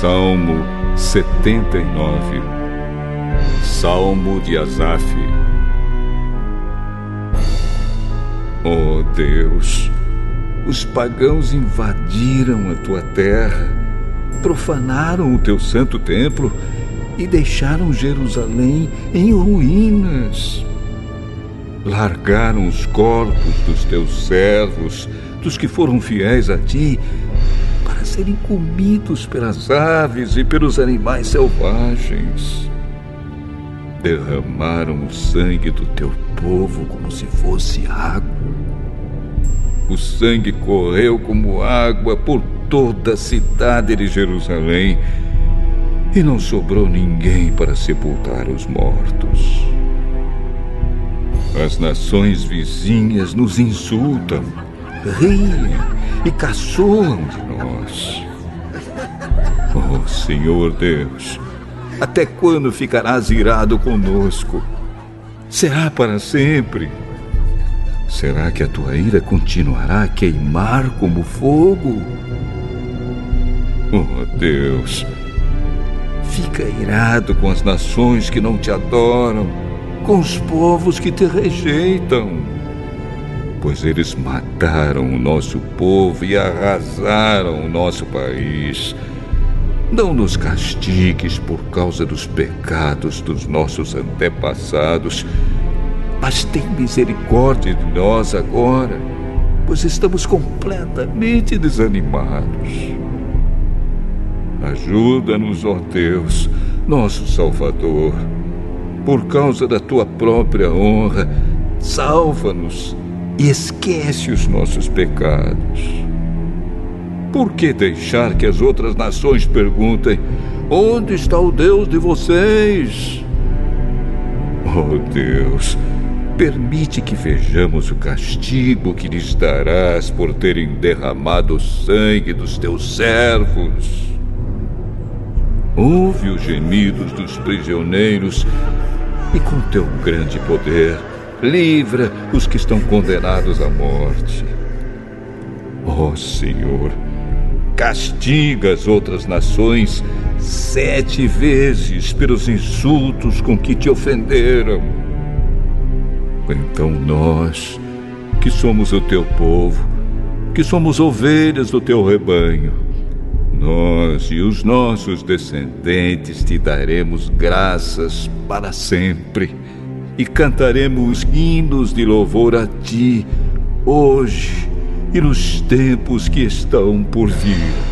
Salmo 79 Salmo de Asaf Oh Deus, os pagãos invadiram a tua terra, profanaram o teu santo templo e deixaram Jerusalém em ruínas. Largaram os corpos dos teus servos, dos que foram fiéis a ti, serem comidos pelas aves e pelos animais selvagens. Derramaram o sangue do teu povo como se fosse água. O sangue correu como água por toda a cidade de Jerusalém e não sobrou ninguém para sepultar os mortos. As nações vizinhas nos insultam, riem e caçoam de nós. Oh Senhor Deus, até quando ficarás irado conosco? Será para sempre? Será que a tua ira continuará a queimar como fogo? Oh Deus, fica irado com as nações que não te adoram, com os povos que te rejeitam. Pois eles mataram o nosso povo e arrasaram o nosso país. Não nos castigues por causa dos pecados dos nossos antepassados, mas tem misericórdia de nós agora, pois estamos completamente desanimados. Ajuda-nos, ó Deus, nosso Salvador. Por causa da tua própria honra, salva-nos e esquece os nossos pecados. Por que deixar que as outras nações perguntem: onde está o Deus de vocês? Oh Deus, permite que vejamos o castigo que lhes darás por terem derramado o sangue dos teus servos. Ouve os gemidos dos prisioneiros e, com teu grande poder, livra os que estão condenados à morte. Ó oh, Senhor, castiga as outras nações sete vezes pelos insultos com que te ofenderam. Então nós, que somos o teu povo, que somos ovelhas do teu rebanho, nós e os nossos descendentes te daremos graças para sempre e cantaremos hinos de louvor a ti hoje e nos tempos que estão por vir.